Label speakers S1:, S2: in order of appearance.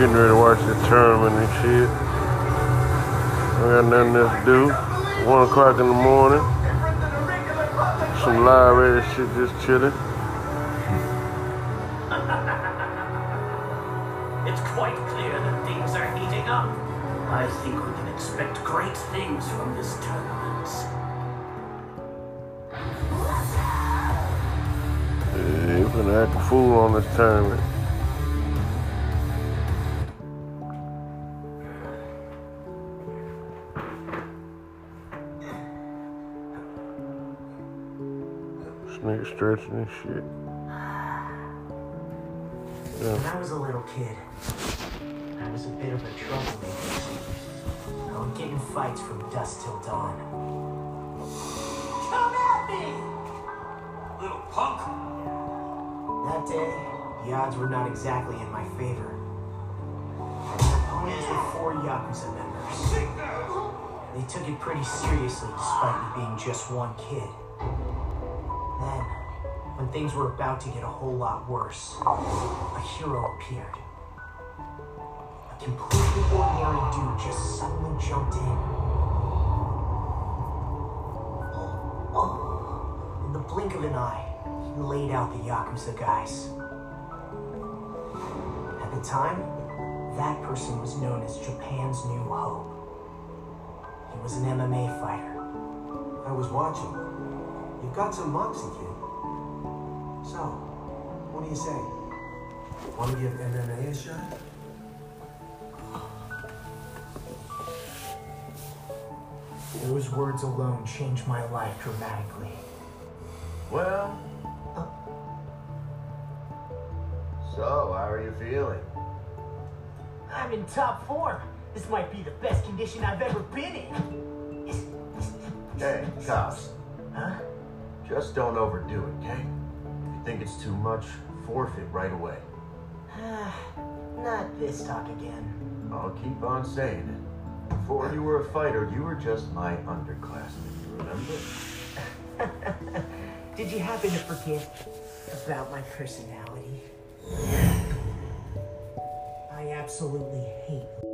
S1: getting ready to watch the tournament and shit. I got nothing else to do. One o'clock in the morning. Some live ass shit just chilling.
S2: It's quite clear that things are heating up. I think we can expect great things from this tournament.
S1: Yeah, gonna act a fool on this tournament. This nigga stretching and shit.
S3: When I was a little kid, I was a bit of a troublemaker. I would get in fights from dusk till dawn.
S2: Come at me! Little punk!
S3: That day, the odds were not exactly in my favor. My opponents were four Yakuza members. They took it pretty seriously despite me being just one kid. Then, when things were about to get a whole lot worse, a hero appeared. A completely ordinary dude just suddenly jumped in. In the blink of an eye, he laid out the Yakuza guys. At the time, that person was known as Japan's New Hope. He was an MMA fighter.
S4: I was watching. You've got some moxie, kid. So, what do you say? Want to give MMA a shot?
S3: Those words alone changed my life dramatically.
S5: Well. So, how are you feeling?
S3: I'm in top form. This might be the best condition I've ever been in.
S5: Hey, cops.
S3: Huh?
S5: Just don't overdo it, okay? If you think it's too much, forfeit right away.
S3: Not this talk again.
S5: I'll keep on saying it. Before you were a fighter, you were just my underclassman, you remember?
S3: Did you happen to forget about my personality? I absolutely hate